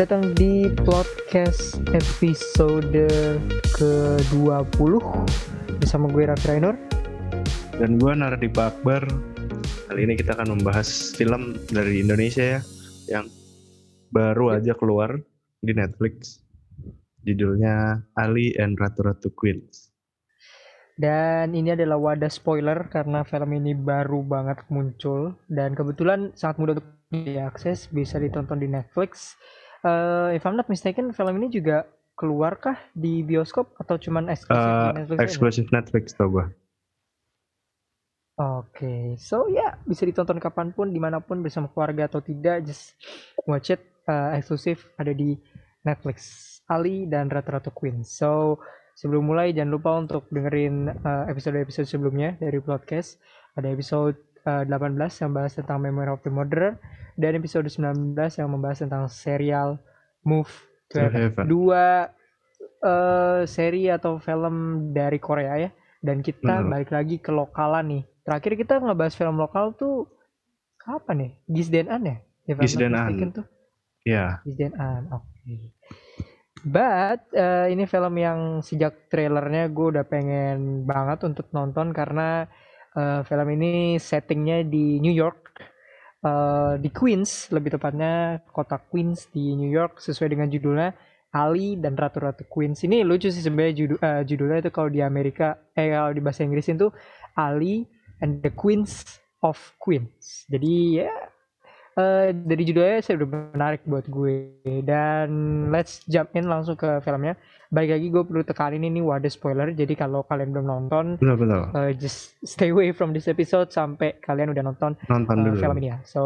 datang di podcast episode ke-20 bersama gue Raffi Rainur Dan gue Nardipa Akbar. Kali ini kita akan membahas film dari Indonesia ya, yang baru aja keluar di Netflix. Judulnya Ali and Ratu Ratu Queens. dan ini adalah wadah spoiler karena film ini baru banget muncul dan kebetulan sangat mudah untuk diakses bisa ditonton di Netflix. Eh, if I'm not mistaken film ini juga keluar kah di bioskop atau cuman eksklusif di Eh, Netflix aja? eksklusif Netflix tau gue. Oke, so ya bisa ditonton kapan pun, di mana pun bersama keluarga atau tidak, just watch it. Uh, eksklusif ada di Netflix. Ali dan Ratu-Ratu Queen. So sebelum mulai jangan lupa untuk dengerin uh, episode-episode sebelumnya dari podcast. Ada episode uh, 18 yang bahas tentang Memory of the Murderer dan episode 19 yang membahas tentang serial Move to Heaven. Dua uh, seri atau film dari Korea ya. Dan kita Bener. balik lagi ke lokalan nih. Terakhir kita ngebahas film lokal tuh kapan ya? Gis Den An ya? If I'm Gis not Den An. mistaken tuh. Ya, Gis Den An, oke. But eh, ini film yang sejak trailernya gue udah pengen banget untuk nonton karena eh, film ini settingnya di New York, eh, di Queens lebih tepatnya kota Queens di New York sesuai dengan judulnya Ali dan Ratu-Ratu Queens. Ini lucu sih sebenarnya judu- eh, judulnya itu kalau di Amerika, eh kalau di bahasa Inggris itu Ali and the Queens of Queens. Jadi ya eh, dari judulnya saya udah menarik buat gue dan let's jump in langsung ke filmnya. Baik lagi gue perlu tekanin ini wadah spoiler. Jadi kalau kalian belum nonton, betul betul. eh, just stay away from this episode sampai kalian udah nonton Nonton dulu. film ini ya. So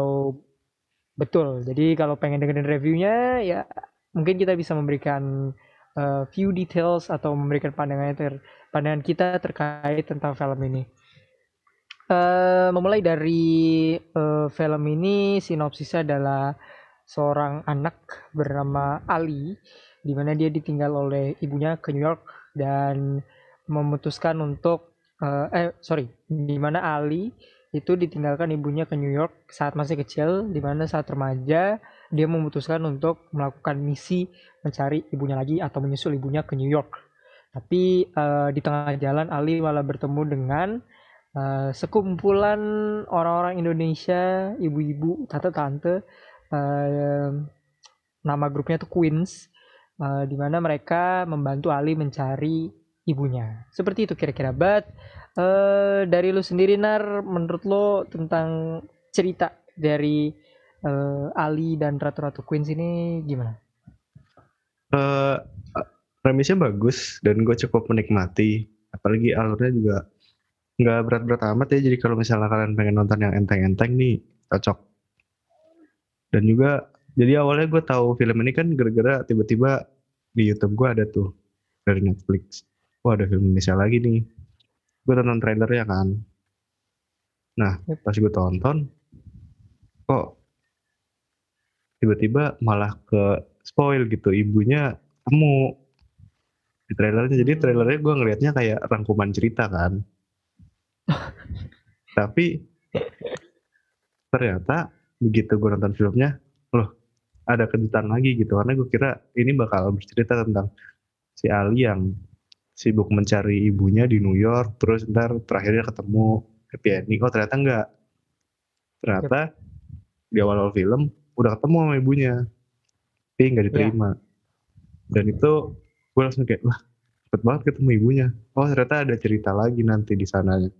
betul. Jadi kalau pengen dengerin reviewnya ya mungkin kita bisa memberikan eh, few details atau memberikan pandangan ter pandangan kita terkait tentang film ini. Eh memulai dari eh, film ini sinopsisnya adalah seorang anak bernama Ali di mana dia ditinggal oleh ibunya ke New York dan memutuskan untuk eh, eh sorry di mana Ali itu ditinggalkan ibunya ke New York saat masih kecil di mana saat remaja dia memutuskan untuk melakukan misi mencari ibunya lagi atau menyusul ibunya ke New York. Tapi eh, di tengah jalan Ali malah bertemu dengan eh, sekumpulan orang-orang Indonesia ibu-ibu tante-tante eh, nama grupnya tuh Queens eh, di mana mereka membantu Ali mencari ibunya seperti itu kira-kira but eh dari lu sendiri Nar menurut lo tentang cerita dari eh, Ali dan Ratu-Ratu Queens ini gimana? Eh, premisnya bagus dan gue cukup menikmati. Apalagi alurnya juga nggak berat-berat amat ya. Jadi kalau misalnya kalian pengen nonton yang enteng-enteng nih cocok. Dan juga jadi awalnya gue tahu film ini kan gara-gara tiba-tiba di YouTube gue ada tuh dari Netflix. Wah ada film Indonesia lagi nih. Gue tonton trailernya kan. Nah pas gue tonton, kok tiba-tiba malah ke spoil gitu ibunya temu di trailernya jadi trailernya gue ngelihatnya kayak rangkuman cerita kan tapi ternyata begitu gue nonton filmnya loh ada kejutan lagi gitu. Karena gue kira ini bakal bercerita tentang si Ali yang sibuk mencari ibunya di New York terus ntar terakhirnya ketemu happy ending. Oh ternyata enggak. Ternyata di awal-awal film udah ketemu sama ibunya tapi nggak diterima. Dan itu gue langsung kayak wah cepet banget ketemu ibunya. Oh ternyata ada cerita lagi nanti di sananya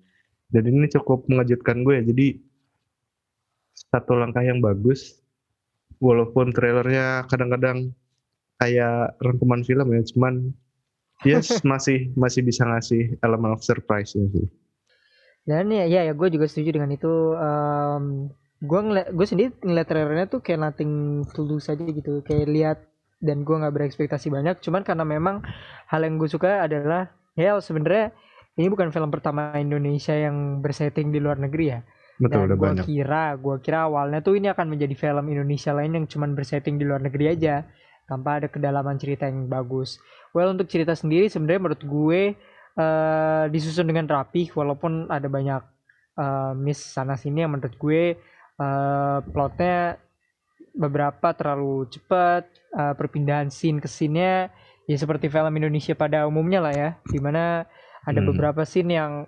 dan ini cukup mengejutkan gue ya jadi satu langkah yang bagus walaupun trailernya kadang-kadang kayak rangkuman film ya cuman yes masih masih bisa ngasih elemen of surprise ya sih Dan ya ya, ya gue juga setuju dengan itu. Em, gue ngeliat gue sendiri ngeliat trailernya tuh kayak nothing tulus aja gitu, kayak lihat dan gue nggak berekspektasi banyak. Cuman karena memang hal yang gue suka adalah ya sebenarnya ini bukan film pertama Indonesia yang bersetting di luar negeri ya. betul Dan udah banyak kira, gue kira awalnya tuh ini akan menjadi film Indonesia lain yang cuman bersetting di luar negeri aja, tanpa ada kedalaman cerita yang bagus. Well untuk cerita sendiri sebenarnya menurut gue eh, disusun dengan rapi, walaupun ada banyak eh, miss sana sini yang menurut gue eh, plotnya beberapa terlalu cepat uh, perpindahan scene ke scene-nya ya seperti film Indonesia pada umumnya lah ya di mana ada Hmm. beberapa scene yang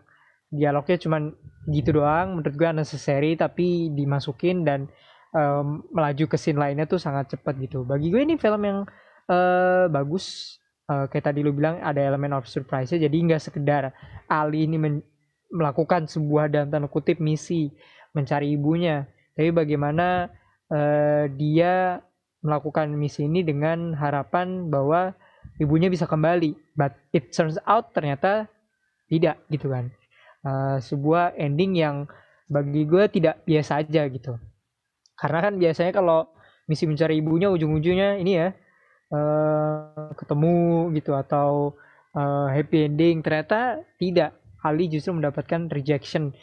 dialognya cuman gitu doang menurut gue unnecessary tapi dimasukin dan em, melaju ke scene lainnya tuh sangat cepat gitu bagi gue ini film yang eh, bagus Eh, kayak tadi lu bilang ada elemen of surprise jadi nggak sekedar Ali ini men- melakukan sebuah dalam tanda kutip misi mencari ibunya tapi bagaimana eh, dia melakukan misi ini dengan harapan bahwa ibunya bisa kembali but it turns out ternyata tidak gitu kan. Eh, sebuah ending yang bagi gue tidak biasa aja gitu. Karena kan biasanya kalau misi mencari ibunya ujung-ujungnya ini ya eh, ketemu gitu atau eh, happy ending. Ternyata tidak. Ali justru mendapatkan rejection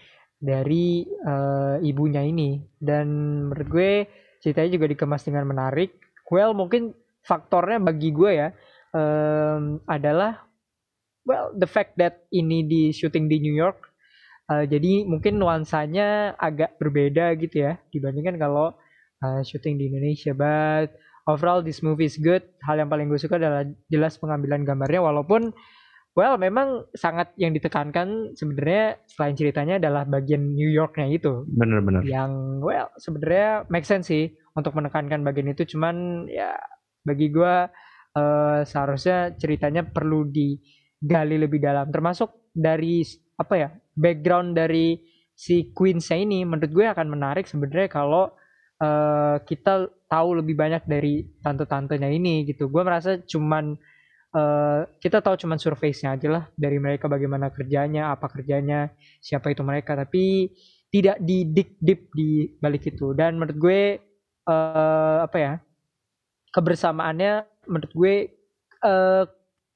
dari eh, ibunya ini. Dan menurut gue ceritanya juga dikemas dengan menarik. Well mungkin faktornya bagi gue ya em, adalah well the fact that ini di syuting di New York eh, jadi mungkin nuansanya agak berbeda gitu ya dibandingkan kalau eh, syuting di Indonesia. But overall this movie is good. Hal yang paling gue suka adalah jelas pengambilan gambarnya walaupun well memang sangat yang ditekankan sebenarnya selain ceritanya adalah bagian New Yorknya itu. Bener-bener. yang well sebenarnya make sense sih untuk menekankan bagian itu. Cuman ya bagi gua eh, seharusnya ceritanya perlu digali lebih dalam. Termasuk dari apa ya background dari si Queensnya ini menurut gue akan menarik sebenarnya kalau eh, kita tahu lebih banyak dari tante-tantenya ini gitu. Gue merasa cuman eh, kita tahu cuman surface-nya aja lah dari mereka bagaimana kerjanya apa kerjanya siapa itu mereka tapi tidak di deep deep di balik itu. Dan menurut gue eh apa ya kebersamaannya menurut gue eh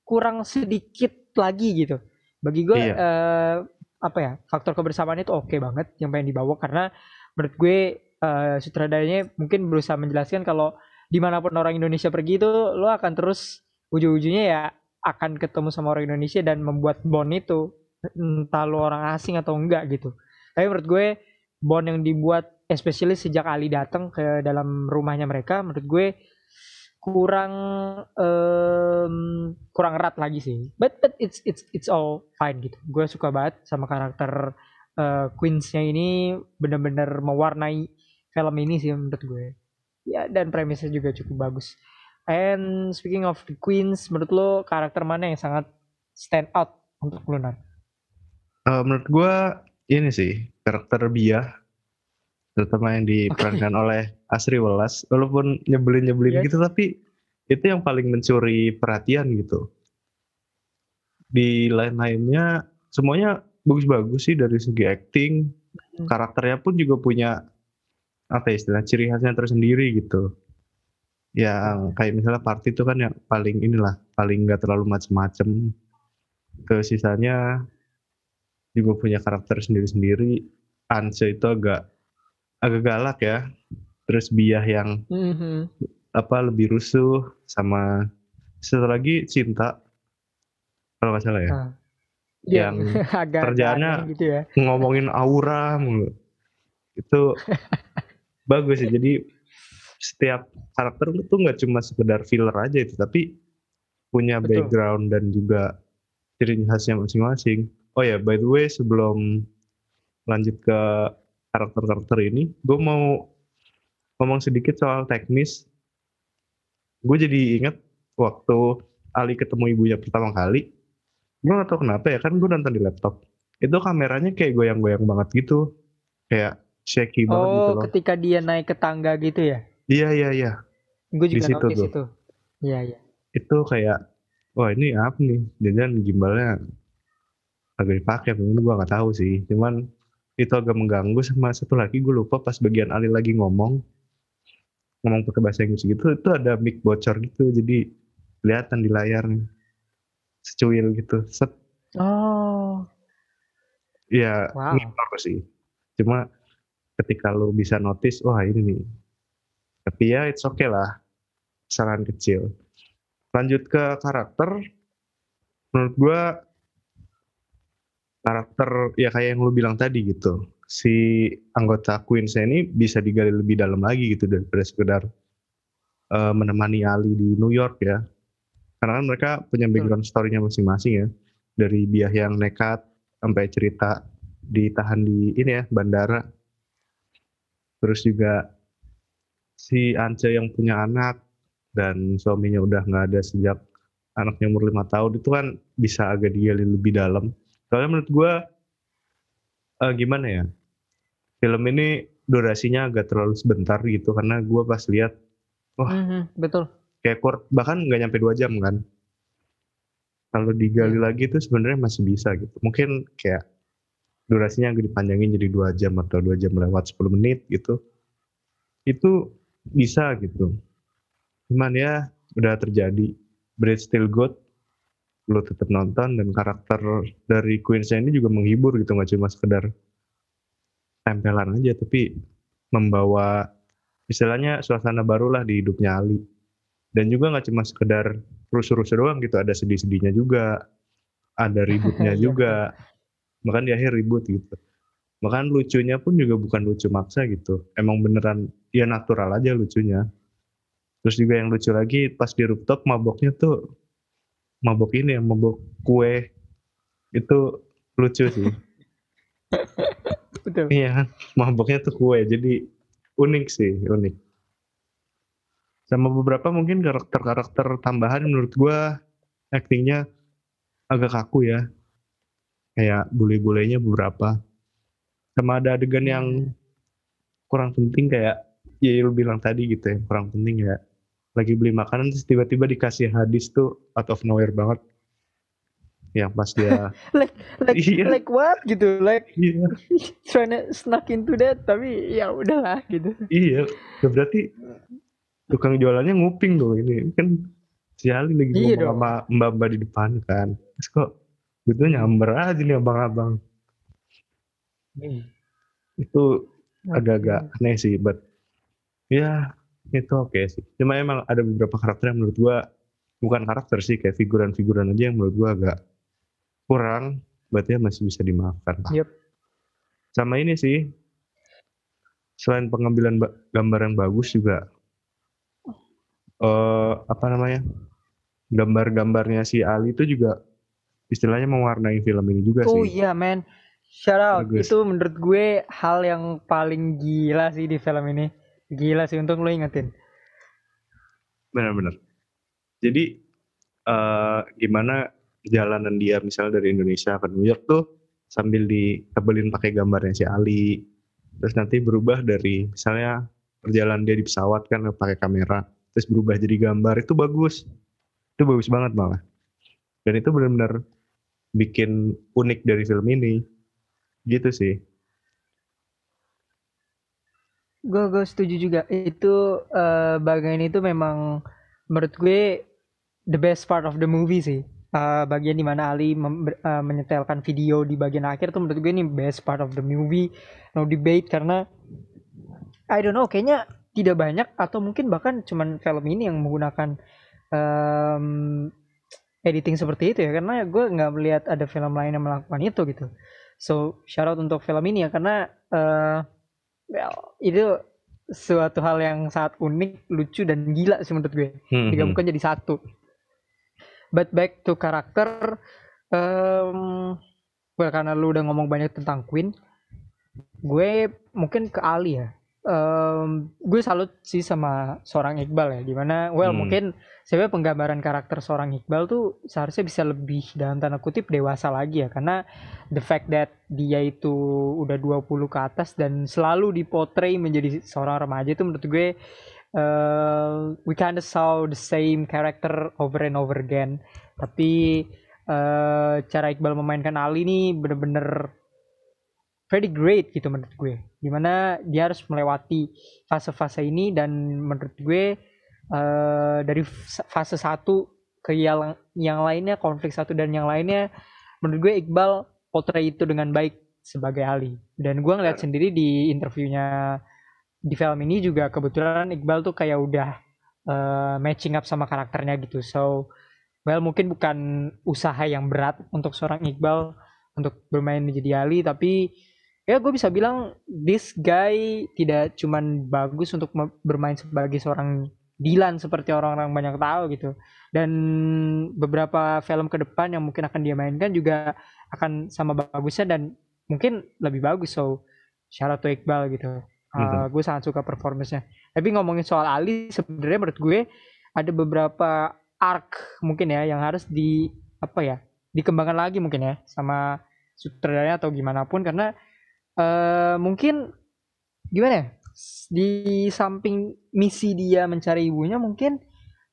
kurang sedikit lagi gitu bagi gue Iya. eh, apa ya faktor kebersamaan itu oke banget yang pengen dibawa karena menurut gue eh, sutradaranya mungkin berusaha menjelaskan kalau di mana pun orang Indonesia pergi itu lo akan terus ujung-ujungnya ya akan ketemu sama orang Indonesia dan membuat bond itu entah lo orang asing atau enggak gitu tapi menurut gue bond yang dibuat especially sejak Ali datang ke dalam rumahnya mereka menurut gue kurang em, kurang erat lagi sih. But but it's it's it's all fine gitu. Gue suka banget sama karakter eh, Queens-nya ini. Bener-bener mewarnai film ini sih menurut gue. Ya dan premisnya juga cukup bagus. And speaking of the Queens menurut lo karakter mana yang sangat stand out untuk lo Nan? Eh, menurut gua ini sih karakter Bia terutama yang diperankan oleh Asri Welas walaupun nyebelin-nyebelin Yes. gitu tapi itu yang paling mencuri perhatian gitu. Di lain-lainnya semuanya bagus-bagus sih dari segi acting. Hmm. karakternya pun juga punya apa ya istilah ciri khasnya tersendiri gitu. Yang kayak misalnya Party itu kan yang paling inilah paling nggak terlalu macem-macem. Ke sisanya juga punya karakter sendiri-sendiri. Anse itu agak agak galak ya terus Biah yang Mhm. apa lebih rusuh sama satu lagi Cinta kalau nggak salah ya Ah. Yang agak kerjaannya gitu ya ngomongin aura mulu itu bagus sih jadi setiap karakter itu nggak cuma sekedar filler aja itu tapi punya Betul. background dan juga ciri khasnya masing-masing oh ya by the way sebelum lanjut ke karakter-karakter ini gue mau ngomong sedikit soal teknis. Gue jadi inget waktu Ali ketemu ibunya pertama kali. Gue gak tau kenapa ya kan gue nonton di laptop. Itu kameranya kayak goyang-goyang banget gitu. Kayak shaky banget gitu oh loh. ketika dia naik ke tangga gitu ya? Iya iya iya. Gue Di juga situ notice itu. Iya iya. Itu kayak wah ini apa nih? Jangan gimbalnya agak dipakai mungkin gue nggak tahu sih. Cuman itu agak mengganggu sama satu lagi gue lupa pas bagian Ali lagi ngomong. Ngomong pakai bahasa Inggris gitu itu ada mic bocor gitu jadi kelihatan di layar secuil gitu set. Oh. Ya Wow. sih. Cuma ketika lu bisa notice wah ini nih. Tapi ya it's okay lah. Kesalahan kecil. Lanjut ke karakter. Menurut gua karakter ya kayak yang lu bilang tadi gitu si anggota Queens ini bisa digali lebih dalam lagi gitu daripada sekedar uh, menemani Ali di New York ya. Karena kan mereka punya background story-nya masing-masing ya. Dari biah yang nekat sampai cerita ditahan di ini ya bandara. Terus juga si Ance yang punya anak dan suaminya udah nggak ada sejak anaknya umur lima tahun itu kan bisa agak digali lebih dalam. Soalnya menurut gue uh, gimana ya film ini durasinya agak terlalu sebentar gitu karena gue pas lihat wah mm-hmm, betul. kayak kur bahkan nggak nyampe dua jam kan. Kalau digali yeah. lagi tuh sebenarnya masih bisa gitu. Mungkin kayak durasinya agak dipanjangin jadi dua jam atau dua jam lewat 10 menit gitu. Itu bisa gitu. Cuman ya udah terjadi. But still good lo tetap nonton dan karakter dari Queensnya ini juga menghibur gitu nggak cuma sekedar tempelan aja tapi membawa istilahnya suasana barulah di hidupnya Ali. Dan juga nggak cuma sekedar rusuh-rusuh doang gitu ada sedih-sedihnya juga ada ributnya iya, juga. Bahkan di akhir ribut gitu. Bahkan lucunya pun juga bukan lucu maksa gitu. Emang beneran ya natural aja lucunya. Terus juga yang lucu lagi pas di rooftop maboknya tuh mabok ini yang mabok kue. Itu lucu sih. Betul. Iya maboknya tuh kue jadi unik sih unik. Sama beberapa mungkin karakter-karakter tambahan menurut gua aktingnya agak kaku ya. Kayak bule-bulenya beberapa. Sama ada adegan yang hmm. kurang penting kayak ya lu bilang tadi gitu ya kurang penting ya lagi beli makanan terus tiba-tiba dikasih hadis tuh out of nowhere banget yang pas dia like like iya. like what gitu like iya. trying to snuck into that tapi ya udahlah gitu iya ya berarti tukang jualannya nguping dong ini kan siali lagi iya ngomong sama mbak-mbak di depan kan terus kok gitu nyamber aja nih abang-abang hmm. itu agak-agak aneh sih but ya itu oke okay sih. Cuma emang ada beberapa karakter yang menurut gua bukan karakter sih kayak figuran-figuran aja yang menurut gua agak kurang, berarti ya masih bisa dimaafkan. Yep. Sama ini sih, selain pengambilan gambar yang bagus juga, uh, apa namanya, gambar-gambarnya si Ali itu juga istilahnya mewarnai film ini juga oh, sih. Oh iya man, shout out. Bagus. Itu menurut gue hal yang paling gila sih di film ini Gila sih untung lo ingetin. Benar-benar. Jadi uh, gimana perjalanan dia misalnya dari Indonesia ke New York tuh sambil ditebelin pakai gambarnya si Ali. Terus nanti berubah dari misalnya perjalanan dia di pesawat kan pakai kamera, terus berubah jadi gambar itu bagus. Itu bagus banget malah. Dan itu benar-benar bikin unik dari film ini. Gitu sih gue gue setuju juga. Itu uh, bagian itu memang menurut gue the best part of the movie sih. Uh, bagian di mana Ali uh, menyetelkan video di bagian akhir tuh menurut gue ini best part of the movie. No debate karena I don't know kayaknya tidak banyak atau mungkin bahkan cuman film ini yang menggunakan um, editing seperti itu ya. Karena gue nggak melihat ada film lain yang melakukan itu gitu. So shout out untuk film ini ya karena uh, well, itu suatu hal yang sangat unik, lucu dan gila sih menurut gue. Hmm, Digabungkan hmm. jadi satu. But back to karakter, um, well, karena lu udah ngomong banyak tentang Queen, gue mungkin ke Ali ya um, gue salut sih sama seorang Iqbal ya di mana well hmm. mungkin sebenarnya penggambaran karakter seorang Iqbal tuh seharusnya bisa lebih dalam tanda kutip dewasa lagi ya karena the fact that dia itu udah 20 ke atas dan selalu dipotray menjadi seorang remaja itu menurut gue uh, we kinda saw the same character over and over again tapi uh, cara Iqbal memainkan Ali ini bener-bener very great gitu menurut gue. Di mana dia harus melewati fase-fase ini dan menurut gue uh, dari fase satu ke yang yang lainnya konflik satu dan yang lainnya menurut gue Iqbal potret itu dengan baik sebagai Ali dan gue ngeliat sendiri di interviewnya di film ini juga kebetulan Iqbal tuh kayak udah uh, matching up sama karakternya gitu. So well mungkin bukan usaha yang berat untuk seorang Iqbal untuk bermain menjadi Ali tapi ya gue bisa bilang this guy tidak cuman bagus untuk bermain sebagai seorang Dylan seperti orang-orang banyak tahu gitu. Dan beberapa film ke depan yang mungkin akan dia mainkan juga akan sama bagusnya dan mungkin lebih bagus. So out to Iqbal gitu. Uh, mm-hmm. gue sangat suka performance tapi ngomongin soal Ali sebenarnya menurut gue ada beberapa arc mungkin ya yang harus di apa ya dikembangkan lagi mungkin ya sama sutradaranya atau gimana pun. Karena uh, mungkin gimana ya? Di samping misi dia mencari ibunya mungkin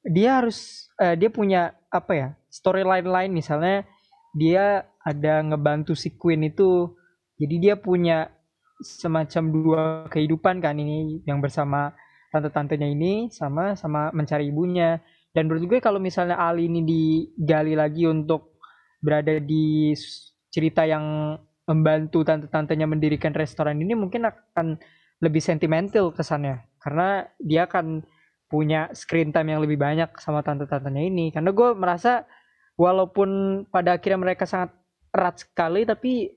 dia harus uh, dia punya apa ya storyline lain. Misalnya dia ada ngebantu si Queen itu jadi dia punya semacam dua kehidupan kan ini yang bersama tante-tantenya ini sama sama mencari ibunya. Dan menurut gue kalau misalnya Ali ini digali lagi untuk berada di cerita yang membantu tante-tantenya mendirikan restoran ini mungkin akan lebih sentimental kesannya. Karena dia akan punya screen time yang lebih banyak sama tante-tantenya ini. Karena gue merasa walaupun pada akhirnya mereka sangat erat sekali tapi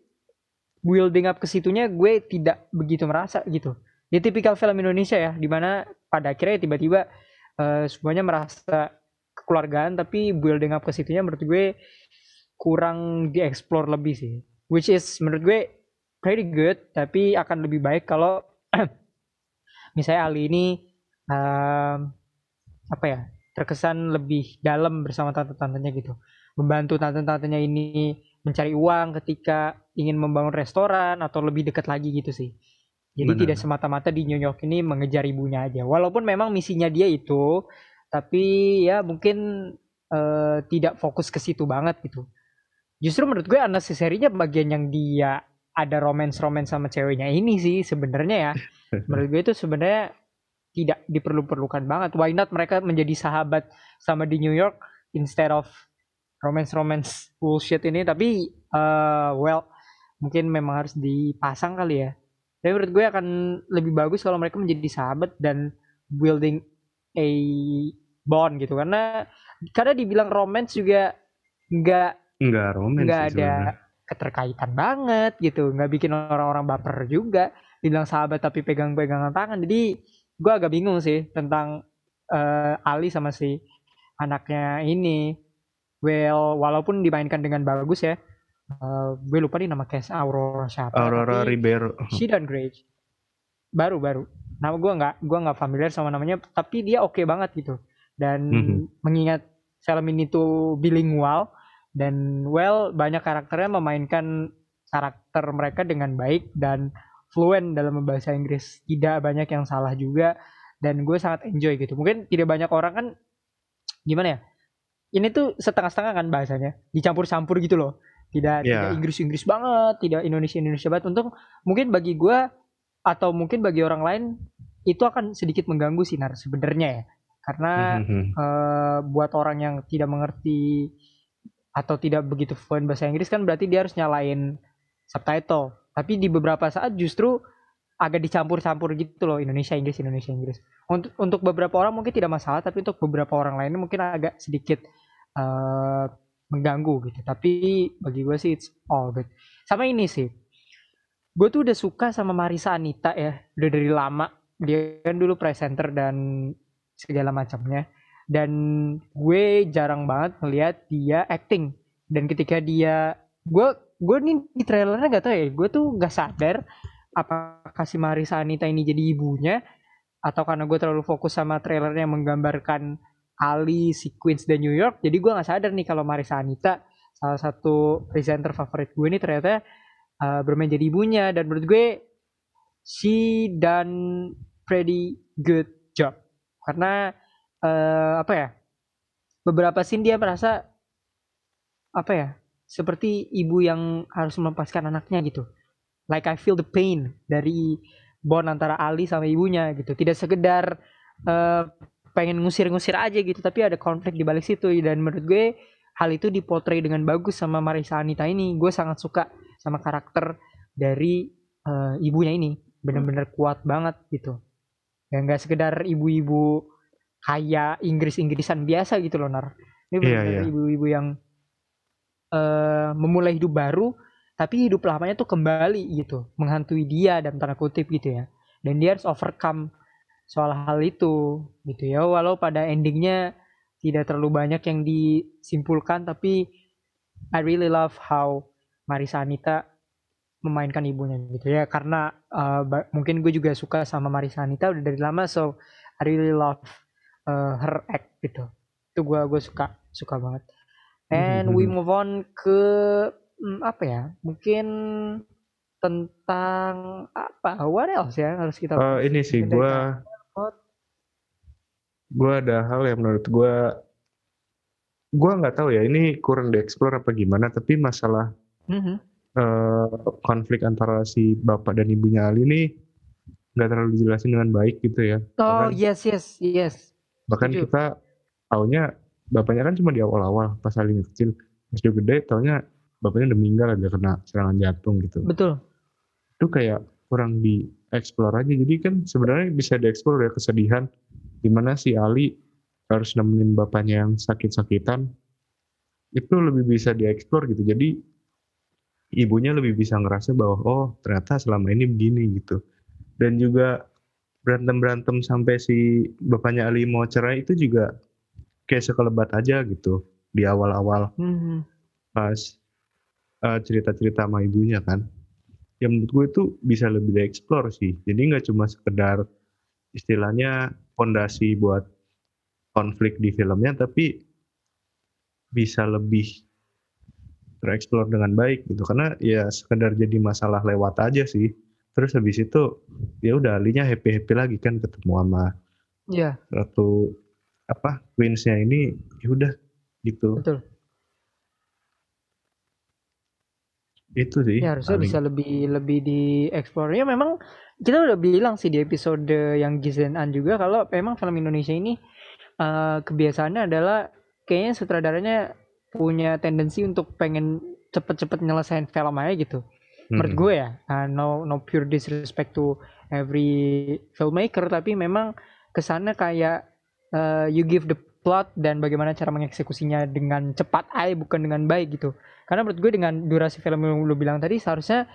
building up ke situnya gue tidak begitu merasa gitu. Di tipikal film Indonesia ya di mana pada akhirnya tiba-tiba uh, semuanya merasa kekeluargaan tapi building up ke situnya menurut gue kurang dieksplor lebih sih which is menurut gue pretty good tapi akan lebih baik kalau misalnya Ali ini um, apa ya terkesan lebih dalam bersama tante-tantenya gitu. Membantu tante-tantenya ini mencari uang ketika ingin membangun restoran atau lebih dekat lagi gitu sih. Jadi Benar. tidak semata-mata di New York ini mengejar ibunya aja. Walaupun memang misinya dia itu tapi ya mungkin uh, tidak fokus ke situ banget gitu justru menurut gue serinya bagian yang dia ada romance romance sama ceweknya ini sih sebenarnya ya. Menurut gue itu sebenarnya tidak diperlu-perlukan banget. Why not mereka menjadi sahabat sama di New York instead of romance romance bullshit ini? Tapi uh, well mungkin memang harus dipasang kali ya. Tapi menurut gue akan lebih bagus kalau mereka menjadi sahabat dan building a bond gitu. Karena karena dibilang romance juga nggak nggak romance nggak ada sebenernya keterkaitan banget gitu. Nggak bikin orang-orang baper juga. Dibilang sahabat tapi pegang-pegangan tangan. Jadi gue agak bingung sih tentang uh, Ali sama si anaknya ini. Well walaupun dimainkan dengan bagus ya uh, gue lupa nih nama cast Aurora siapa Aurora Ribeiro. she done great. Baru baru. Nama gue nggak gue nggak familiar sama namanya tapi dia oke okay banget gitu. Dan mm -hmm. mengingat film ini tuh bilingual dan well banyak karakternya memainkan karakter mereka dengan baik dan fluent dalam bahasa Inggris. Tidak banyak yang salah juga. Dan gue sangat enjoy gitu. Mungkin tidak banyak orang kan gimana ya ini tuh setengah-setengah kan bahasanya. Dicampur-campur gitu loh. Tidak yeah. tidak Inggris-Inggris banget tidak Indonesia-Indonesia banget. Untuk mungkin bagi gue atau mungkin bagi orang lain itu akan sedikit mengganggu sinar sebenarnya ya. Karena mm -hmm. uh, buat orang yang tidak mengerti atau tidak begitu fluent bahasa Inggris kan berarti dia harus nyalain subtitle. Tapi di beberapa saat justru agak dicampur-campur gitu loh Indonesia Inggris Indonesia Inggris. Untuk untuk beberapa orang mungkin tidak masalah tapi untuk beberapa orang lainnya mungkin agak sedikit uh, mengganggu gitu. Tapi bagi gue sih it's all good. Sama ini sih. Gue tuh udah suka sama Marisa Anita ya, udah dari lama. Dia kan dulu presenter dan segala macamnya dan gue jarang banget melihat dia acting. Dan ketika dia gue gue nih di trailernya gak tau ya gue tuh gak sadar apakah si Marisa Anita ini jadi ibunya atau karena gue terlalu fokus sama trailernya yang menggambarkan Ali, si Queens dan New York. Jadi gue gak sadar nih kalau Marisa Anita salah satu presenter favorit gue ini ternyata uh, bermain jadi ibunya. Dan menurut gue she done pretty good job. Karena uh, apa ya beberapa scene dia merasa apa ya seperti ibu yang harus melepaskan anaknya gitu. Like I feel the pain dari bond antara Ali sama ibunya gitu. Tidak sekedar uh, pengen ngusir-ngusir aja gitu tapi ada konflik di balik situ. Dan menurut gue hal itu dipotret dengan bagus sama Marisa Anita ini. Gue sangat suka sama karakter dari uh, ibunya ini. Benar-benar kuat banget gitu. Ya nggak sekedar ibu-ibu kayak Inggris-Inggrisan biasa gitu loh Nar. Ini benar yeah, yeah. ibu-ibu yang uh, memulai hidup baru tapi hidup lamanya tuh kembali gitu menghantui dia dan tanda kutip gitu ya dan dia harus overcome soal hal itu gitu ya walau pada endingnya tidak terlalu banyak yang disimpulkan tapi I really love how Marisa Anita memainkan ibunya gitu ya karena uh, mungkin gue juga suka sama Marisa Anita udah dari lama so I really love uh, her act gitu. Itu gue gue suka suka banget. And mm -hmm. we move on ke hmm, apa ya mungkin tentang apa what else ya harus kita uh, ini sih gue gue ada hal yang menurut gue gue nggak tahu ya ini kurang dieksplor apa gimana tapi masalah mm -hmm. uh, konflik antara si bapak dan ibunya Ali ini nggak terlalu dijelasin dengan baik gitu ya. Oh bahkan, yes yes yes bahkan Setuju. kita taunya bapaknya kan cuma di awal-awal pas Ali kecil. Pas dia gede taunya bapaknya udah meninggal ada kena serangan jantung gitu. Betul. Itu kayak kurang dieksplor aja. Jadi kan sebenarnya bisa dieksplor ya kesedihan. Di mana si Ali harus nemenin bapaknya yang sakit-sakitan itu lebih bisa dieksplor gitu. Jadi ibunya lebih bisa ngerasa bahwa oh ternyata selama ini begini gitu. Dan juga berantem-berantem sampai si bapaknya Ali mau cerai itu juga kayak sekelebat aja gitu di awal-awal. Mm -hmm. pas uh, cerita-cerita sama ibunya kan. Yang menurut gue itu bisa lebih dieksplor sih. Jadi nggak cuma sekedar istilahnya fondasi buat konflik di filmnya tapi bisa lebih tereksplor dengan baik gitu. Karena ya sekedar jadi masalah lewat aja sih terus habis itu ya udah alinya happy happy lagi kan ketemu sama ya ratu apa queensnya ini ya udah gitu. Betul. Itu sih ya harusnya paling. bisa lebih lebih di explore ya memang kita udah bilang sih di episode yang Gizen An juga kalau memang film Indonesia ini uh, kebiasaannya adalah kayaknya sutradaranya punya tendensi untuk pengen cepet-cepet nyelesain film aja gitu menurut hmm. gue ya uh, no no pure disrespect to every filmmaker tapi memang ke sana kayak uh, you give the plot dan bagaimana cara mengeksekusinya dengan cepat aja bukan dengan baik gitu karena menurut gue dengan durasi film yang lo bilang tadi seharusnya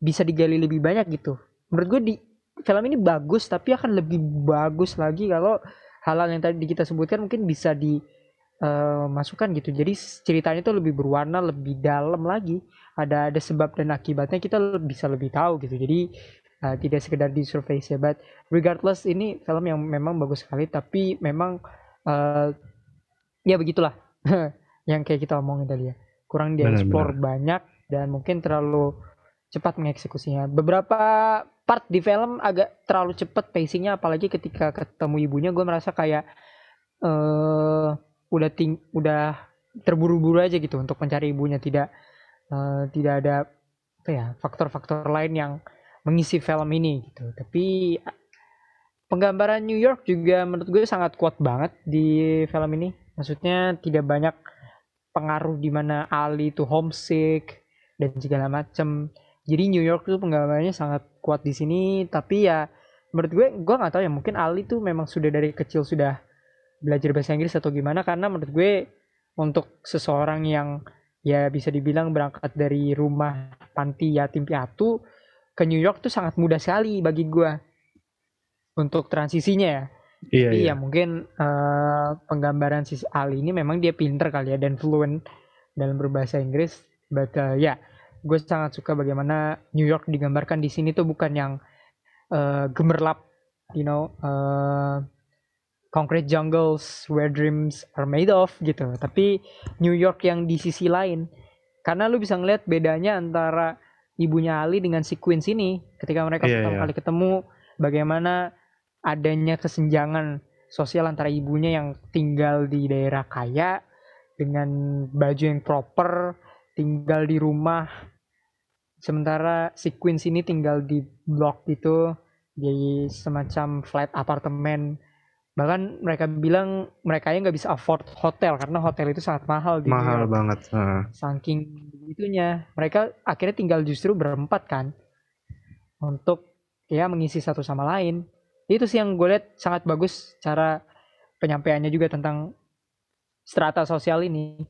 bisa digali lebih banyak gitu menurut gue di film ini bagus tapi akan lebih bagus lagi kalau hal-hal yang tadi kita sebutkan mungkin bisa di uh, masukkan gitu. Jadi ceritanya itu lebih berwarna lebih dalam lagi. Ada ada sebab dan akibatnya kita bisa lebih tahu gitu. Jadi uh, tidak sekedar di surface ya. But regardless ini film yang memang bagus sekali. Tapi memang uh, ya begitulah. Yang kayak kita omongin tadi ya. Kurang dieksplor banyak dan mungkin terlalu cepat mengeksekusinya. Beberapa part di film agak terlalu cepat pacingnya, apalagi ketika ketemu ibunya, gue merasa kayak uh, udah ting udah terburu-buru aja gitu untuk mencari ibunya, tidak uh, tidak ada apa ya faktor-faktor lain yang mengisi film ini gitu. Tapi penggambaran New York juga menurut gue sangat kuat banget di film ini. Maksudnya tidak banyak pengaruh di mana Ali itu homesick dan segala macem jadi New York tuh penggambarannya sangat kuat di sini tapi ya menurut gue gue nggak tahu ya mungkin Ali tuh memang sudah dari kecil sudah belajar bahasa Inggris atau gimana karena menurut gue untuk seseorang yang ya bisa dibilang berangkat dari rumah panti yatim piatu ke New York tuh sangat mudah sekali bagi gue untuk transisinya ya Iya, iya. mungkin uh, penggambaran si Ali ini memang dia pinter kali ya dan fluent dalam berbahasa Inggris. But uh, ya, yeah, gue sangat suka bagaimana New York digambarkan di sini tuh bukan yang uh, gemerlap, you know, uh, concrete jungles where dreams are made of gitu. Tapi New York yang di sisi lain. Karena lu bisa ngeliat bedanya antara ibunya Ali dengan si Queen sini ketika mereka yeah, pertama yeah. kali ketemu bagaimana adanya kesenjangan sosial antara ibunya yang tinggal di daerah kaya dengan baju yang proper, tinggal di rumah. Sementara si Queen sini tinggal di blok itu, di semacam flat apartemen. Bahkan mereka bilang mereka nggak bisa afford hotel karena hotel itu sangat mahal. Di mahal banget. Uh. Saking itunya, mereka akhirnya tinggal justru berempat kan, untuk ya mengisi satu sama lain itu sih yang gue lihat sangat bagus cara penyampaiannya juga tentang strata sosial ini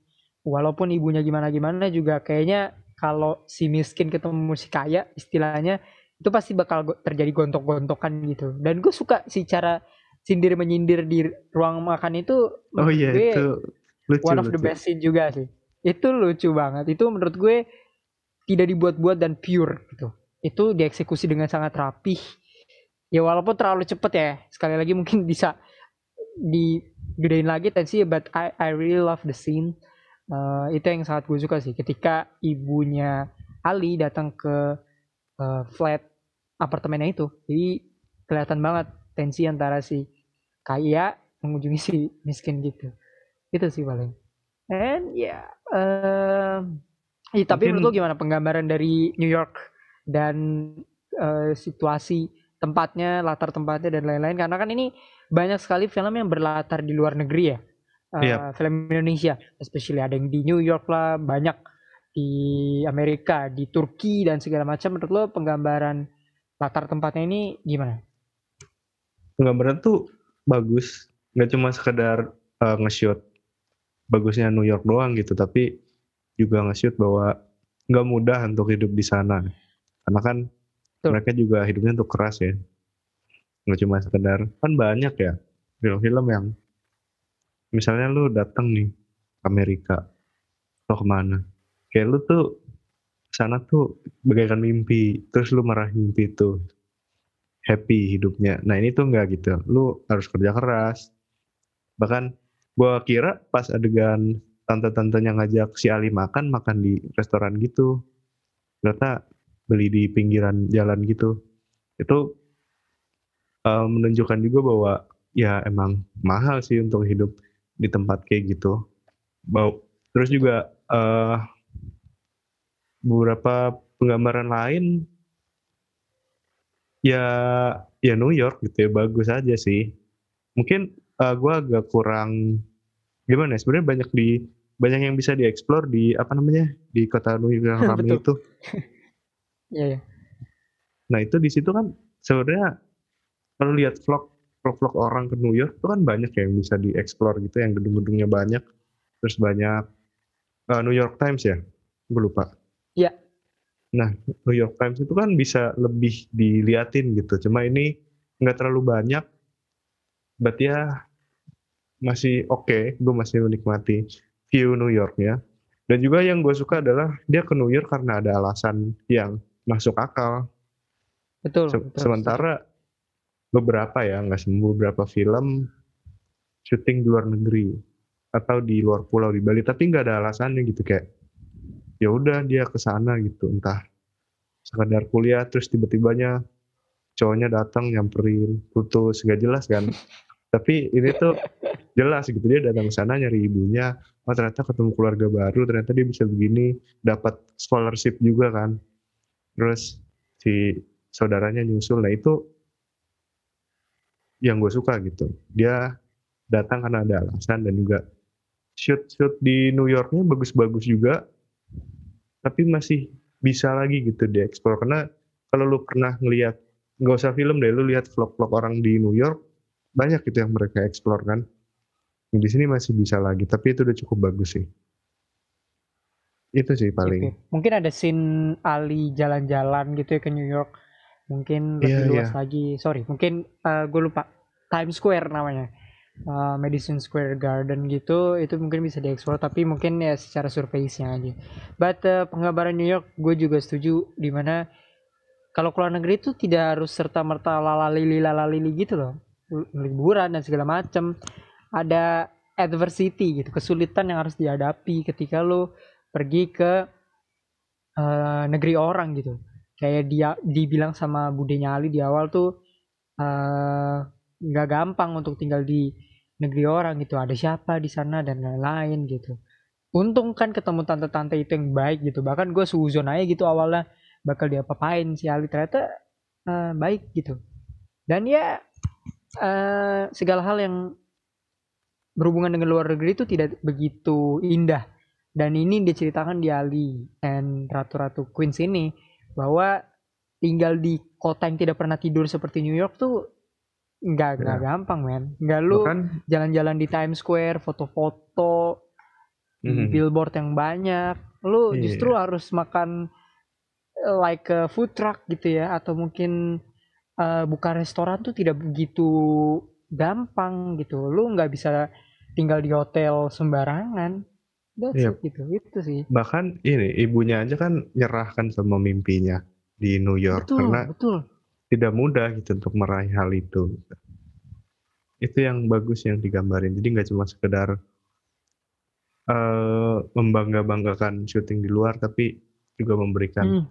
walaupun ibunya gimana gimana juga kayaknya kalau si miskin ketemu si kaya istilahnya itu pasti bakal terjadi gontok-gontokan gitu dan gue suka sih cara sindir menyindir di ruang makan itu oh iya gue itu lucu one of the lucu. best scene juga sih. Itu lucu banget. Itu menurut gue tidak dibuat-buat dan pure gitu. Itu dieksekusi dengan sangat rapih ya walaupun terlalu cepet ya. Sekali lagi mungkin bisa digedein lagi tensi but I I really love the scene. Eh, itu yang sangat gue suka sih. Ketika ibunya Ali datang ke eh, flat apartemennya itu. Jadi kelihatan banget tensi antara si kaya mengunjungi si miskin gitu. Itu sih paling. And ya yeah, tapi Mungkin- menurut lo gimana penggambaran dari New York dan eh, situasi tempatnya latar tempatnya dan lain-lain? Karena kan ini banyak sekali film yang berlatar di luar negeri ya Eh, Iya. film Indonesia. Especially ada yang di New York lah banyak di Amerika di Turki dan segala macam. Menurut lo penggambaran latar tempatnya ini gimana? Penggambaran tuh bagus. Nggak cuma sekedar uh, nge-shoot bagusnya New York doang gitu tapi juga nge-shoot bahwa nggak mudah untuk hidup di sana. Karena kan Betul. mereka juga hidupnya tuh keras ya. Nggak cuma sekedar kan banyak ya film-film yang misalnya lu datang nih ke Amerika lo ke mana kayak lu tuh sana tuh bagaikan mimpi terus lu meraih mimpi itu happy hidupnya. Nah ini tuh nggak gitu. Lu harus kerja keras. Bahkan gua kira pas adegan tante-tantenya ngajak si Ali makan makan di restoran gitu ternyata beli di pinggiran jalan gitu. Itu eh, menunjukkan juga bahwa ya emang mahal sih untuk hidup di tempat kayak gitu. Bau. terus juga eh beberapa penggambaran lain ya ya New York gitu ya bagus aja sih mungkin eh, gua agak kurang gimana ya sebenarnya banyak di banyak yang bisa dieksplor di apa namanya di kota New York yang ramai itu Iya ya Nah itu di situ kan sebenarnya kalau lihat vlog vlog-vlog orang ke New York itu kan banyak ya yang bisa dieksplor gitu yang gedung-gedungnya banyak terus banyak eh, New York Times ya gue lupa. Iya. Nah New York Times itu kan bisa lebih diliatin gitu. Cuma ini nggak terlalu banyak berarti ya masih oke gue masih menikmati view New Yorknya dan juga yang gue suka adalah dia ke New York karena ada alasan yang masuk akal. Betul, Se- betul. sementara beberapa ya nggak semua beberapa film syuting di luar negeri atau di luar pulau di Bali tapi nggak ada alasannya gitu kayak ya udah dia ke sana gitu. Entah sekedar kuliah terus tiba-tibanya cowoknya datang nyamperin. Putus gak jelas kan? Tapi ini tuh jelas gitu. Dia datang ke sana nyari ibunya. Oh ternyata ketemu keluarga baru ternyata dia bisa begini. Dapat scholarship juga kan? Terus si saudaranya nyusul. Nah itu yang gue suka gitu. Dia datang karena ada alasan dan juga shoot shoot di New Yorknya bagus-bagus juga tapi masih bisa lagi gitu dieksplor karena kalau lu pernah ngelihat nggak usah film deh lu lihat vlog-vlog orang di New York banyak gitu yang mereka eksplor kan di sini masih bisa lagi tapi itu udah cukup bagus sih itu sih paling. Mungkin ada scene Ali jalan-jalan gitu ya ke New York. Mungkin lebih Iya, luas iya. lagi. Sorry, mungkin gue lupa. Times Square namanya. Uh, Madison Square Garden gitu. Itu mungkin bisa dieksplor. Tapi mungkin ya secara surface-nya aja. But uh, penggambaran New York gue juga setuju. Di mana kalau keluar negeri itu tidak harus serta-merta lalalili lalalili gitu loh. Liburan dan segala macam. Ada adversity gitu. Kesulitan yang harus dihadapi ketika lo pergi ke eh, negeri orang gitu kayak dia dibilang sama budenya Ali di awal tuh eh, nggak gampang untuk tinggal di negeri orang gitu. Ada siapa di sana dan lain-lain gitu. Untung kan ketemu tante-tante itu yang baik gitu. Bahkan gue suzon aja gitu awalnya bakal diapa-apain si Ali. Ternyata eh, baik gitu. Dan ya eh, segala hal yang berhubungan dengan luar negeri itu tidak begitu indah. Dan ini diceritakan di Ali and Ratu-Ratu Queens ini bahwa tinggal di kota yang tidak pernah tidur seperti New York tuh nggak nggak gampang men nggak lu jalan-jalan di Times Square foto-foto Mhm. billboard yang banyak lu Iya. justru harus makan eh, like a food truck gitu ya atau mungkin eh, buka restoran tuh tidak begitu gampang gitu lu nggak bisa tinggal di hotel sembarangan That's Iya. it, gitu itu sih Bahkan ini ibunya aja kan nyerahkan sama mimpinya di New York betul karena betul tidak mudah gitu untuk meraih hal itu. Itu yang bagus yang digambarin. Jadi nggak cuma sekedar eh membangga-banggakan syuting di luar, tapi juga memberikan Hmm,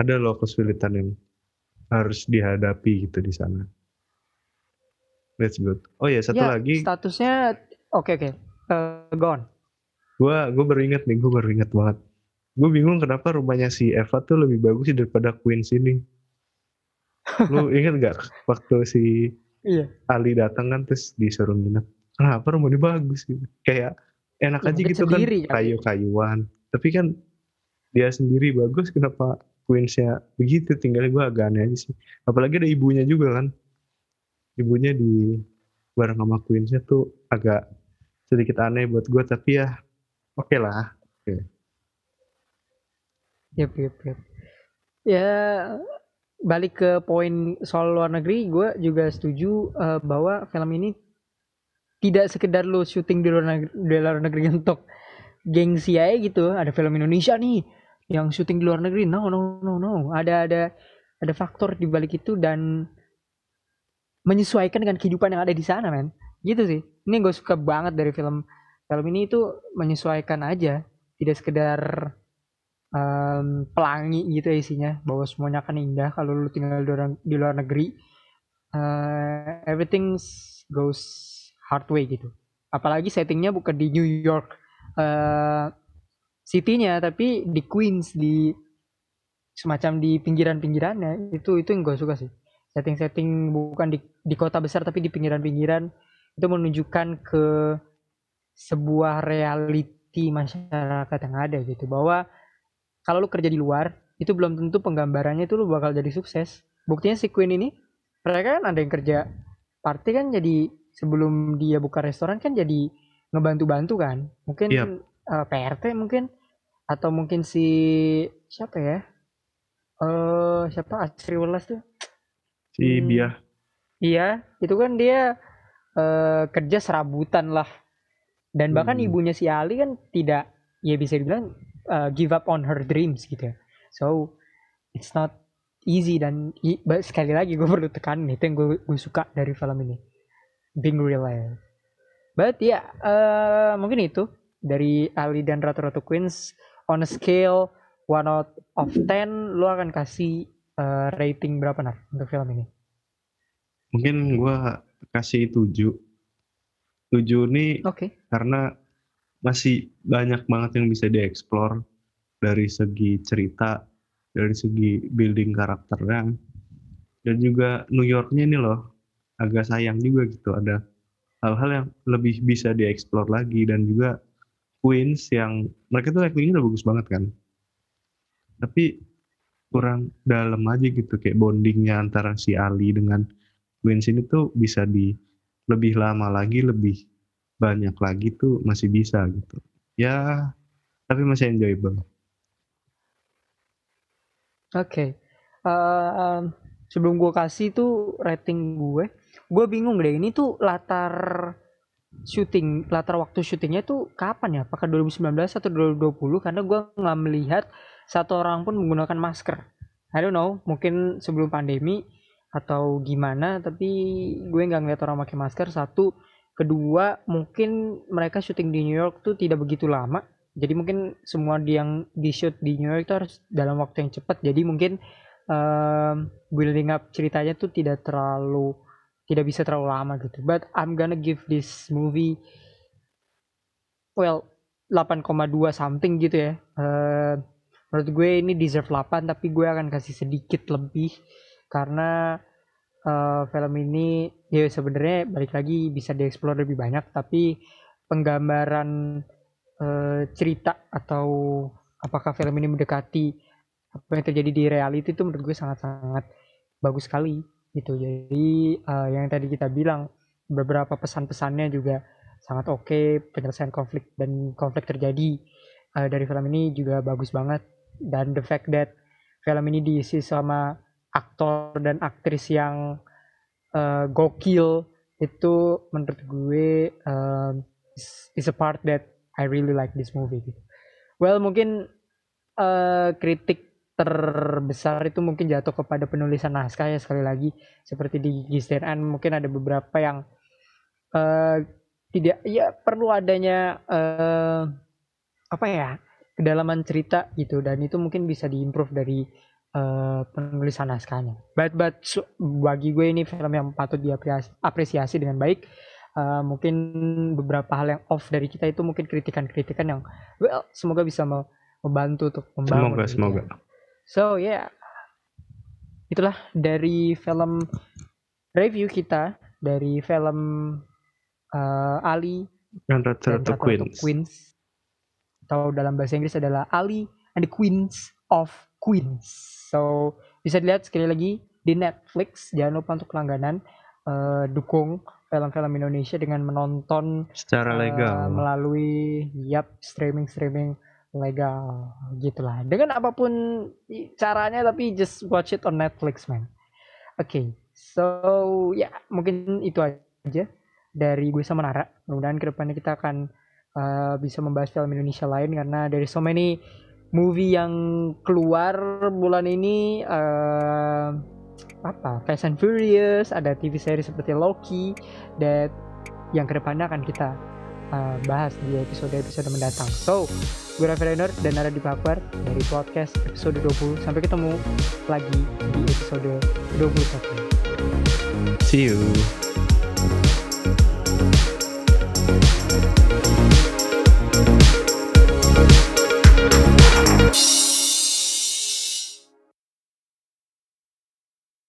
ada loh kesulitan yang harus dihadapi gitu di sana. That's good. Oh ya satu ya lagi, statusnya oke oke Eh, go on gua gue baru inget nih, gue baru inget banget. Gue bingung kenapa rumahnya si Eva tuh lebih bagus sih daripada Queens ini. Lu inget gak waktu si iya Ali datang kan terus disuruh nginep. Kenapa rumah ini bagus gitu? Kayak enak Ya, aja gitu kan sendiri kali. kayu-kayuan. Tapi kan dia sendiri bagus kenapa Queensnya begitu tinggalnya gue agak aneh aja sih. Apalagi ada ibunya juga kan. Ibunya di bareng sama Queensnya tuh agak sedikit aneh buat gue tapi ya oke lah. Yep, yep, yep. Ya balik ke poin soal luar negeri, gue juga setuju eh, bahwa film ini tidak sekedar lo syuting di luar negeri, di luar negeri untuk gengsi aja gitu. Ada film Indonesia nih yang syuting di luar negeri. No, no, no, no. Ada ada ada faktor di balik itu dan menyesuaikan dengan kehidupan yang ada di sana, men. Gitu sih. Ini gue suka banget dari film film ini itu menyesuaikan aja, tidak sekedar em, pelangi gitu ya isinya bahwa semuanya akan indah kalau lu tinggal di luar, di luar negeri. Eh, everything goes hard way gitu. Apalagi settingnya bukan di New York eh city-nya tapi di Queens di semacam di pinggiran-pinggirannya itu itu yang gue suka sih. Setting-setting bukan di di kota besar tapi di pinggiran-pinggiran itu menunjukkan ke sebuah reality masyarakat yang ada gitu bahwa kalau lu kerja di luar itu belum tentu penggambarannya itu lu bakal jadi sukses buktinya si Queen ini mereka kan ada yang kerja party kan jadi sebelum dia buka restoran kan jadi ngebantu-bantu kan mungkin Yap. eh, PRT mungkin atau mungkin si siapa ya eh siapa Asri Welas tuh Si Hmm. Biah Iya, itu kan dia eh, kerja serabutan lah. Dan bahkan Hmm. ibunya si Ali kan tidak, ya bisa dibilang eh, give up on her dreams gitu. ya. So it's not easy dan sekali lagi gue perlu tekanin itu yang gue gue suka dari film ini, being real ya. But ya eh, mungkin itu dari Ali dan Ratu Ratu Queens on a scale one out of 10 lu akan kasih eh, rating berapa nar untuk film ini? mungkin gua kasih 7 7 nih Oke. karena masih banyak banget yang bisa dieksplor dari segi cerita, dari segi building karakternya, dan juga New Yorknya ini loh agak sayang juga gitu. Ada hal-hal yang lebih bisa dieksplor lagi. Dan juga Queens yang mereka tuh actingnya udah bagus banget kan, tapi kurang dalam aja gitu. Kayak bondingnya antara si Ali dengan Queens ini tuh bisa di lebih lama lagi lebih banyak lagi tuh masih bisa gitu ya tapi masih enjoyable Oke. Eh, em, sebelum gue kasih tuh rating gue, gue bingung deh ini tuh latar syuting, latar waktu syutingnya tuh kapan ya? Apakah 2019 atau 2020? Karena gue nggak melihat satu orang pun menggunakan masker. I don't know, mungkin sebelum pandemi atau gimana, tapi gue nggak ngeliat orang pakai masker. Satu, kedua mungkin mereka syuting di New York tuh tidak begitu lama. Jadi mungkin semua yang di shoot di New York itu harus dalam waktu yang cepat. Jadi mungkin um, building up ceritanya tuh tidak terlalu tidak bisa terlalu lama gitu. But I'm gonna give this movie well 8,2 something gitu ya. Eh, menurut gue ini deserve 8 tapi gue akan kasih sedikit lebih. Karena eh, film ini ya sebenarnya balik lagi bisa dieksplor lebih banyak tapi penggambaran eh, cerita atau apakah film ini mendekati apa yang terjadi di reality itu menurut gue sangat-sangat bagus sekali gitu. Jadi eh, yang tadi kita bilang beberapa pesan-pesannya juga sangat oke penyelesaian konflik dan konflik terjadi uh, dari film ini juga bagus banget. Dan the fact that film ini diisi sama aktor dan aktris yang uh, gokil itu menurut gue is, is a part that I really like this movie gitu. Well mungkin uh, kritik terbesar itu mungkin jatuh kepada penulisan naskah ya sekali lagi seperti di Gisderan mungkin ada beberapa yang uh, tidak ya perlu adanya uh, apa ya kedalaman cerita gitu dan itu mungkin bisa diimprove dari uh, penulisan naskahnya. But but so, bagi gue ini film yang patut diapresiasi dengan baik. Uh, mungkin beberapa hal yang off dari kita itu mungkin kritikan-kritikan yang well semoga bisa membantu untuk membangun. Semoga gitu semoga. Ya. So ya yeah. itulah dari film review kita dari film uh, Ali dan Ratu Queens. Queens atau dalam bahasa Inggris adalah Ali and the Queens of Queens. So bisa dilihat sekali lagi di Netflix. Jangan lupa untuk langganan uh, dukung film-film Indonesia dengan menonton secara legal uh, melalui yap streaming streaming legal gitulah dengan apa pun caranya tapi just watch it on Netflix man oke okay, so ya mungkin itu aja dari gue sama Nara mudah-mudahan ke depannya kita akan uh, bisa membahas film Indonesia lain karena dari so many movie yang keluar bulan ini uh, apa? Fast and Furious ada TV series seperti Loki dan yang ke depannya akan kita uh, bahas di episode-episode mendatang. So gue Raffi Rainer dan Nara di dari podcast episode 20 sampai ketemu lagi di episode 21 see you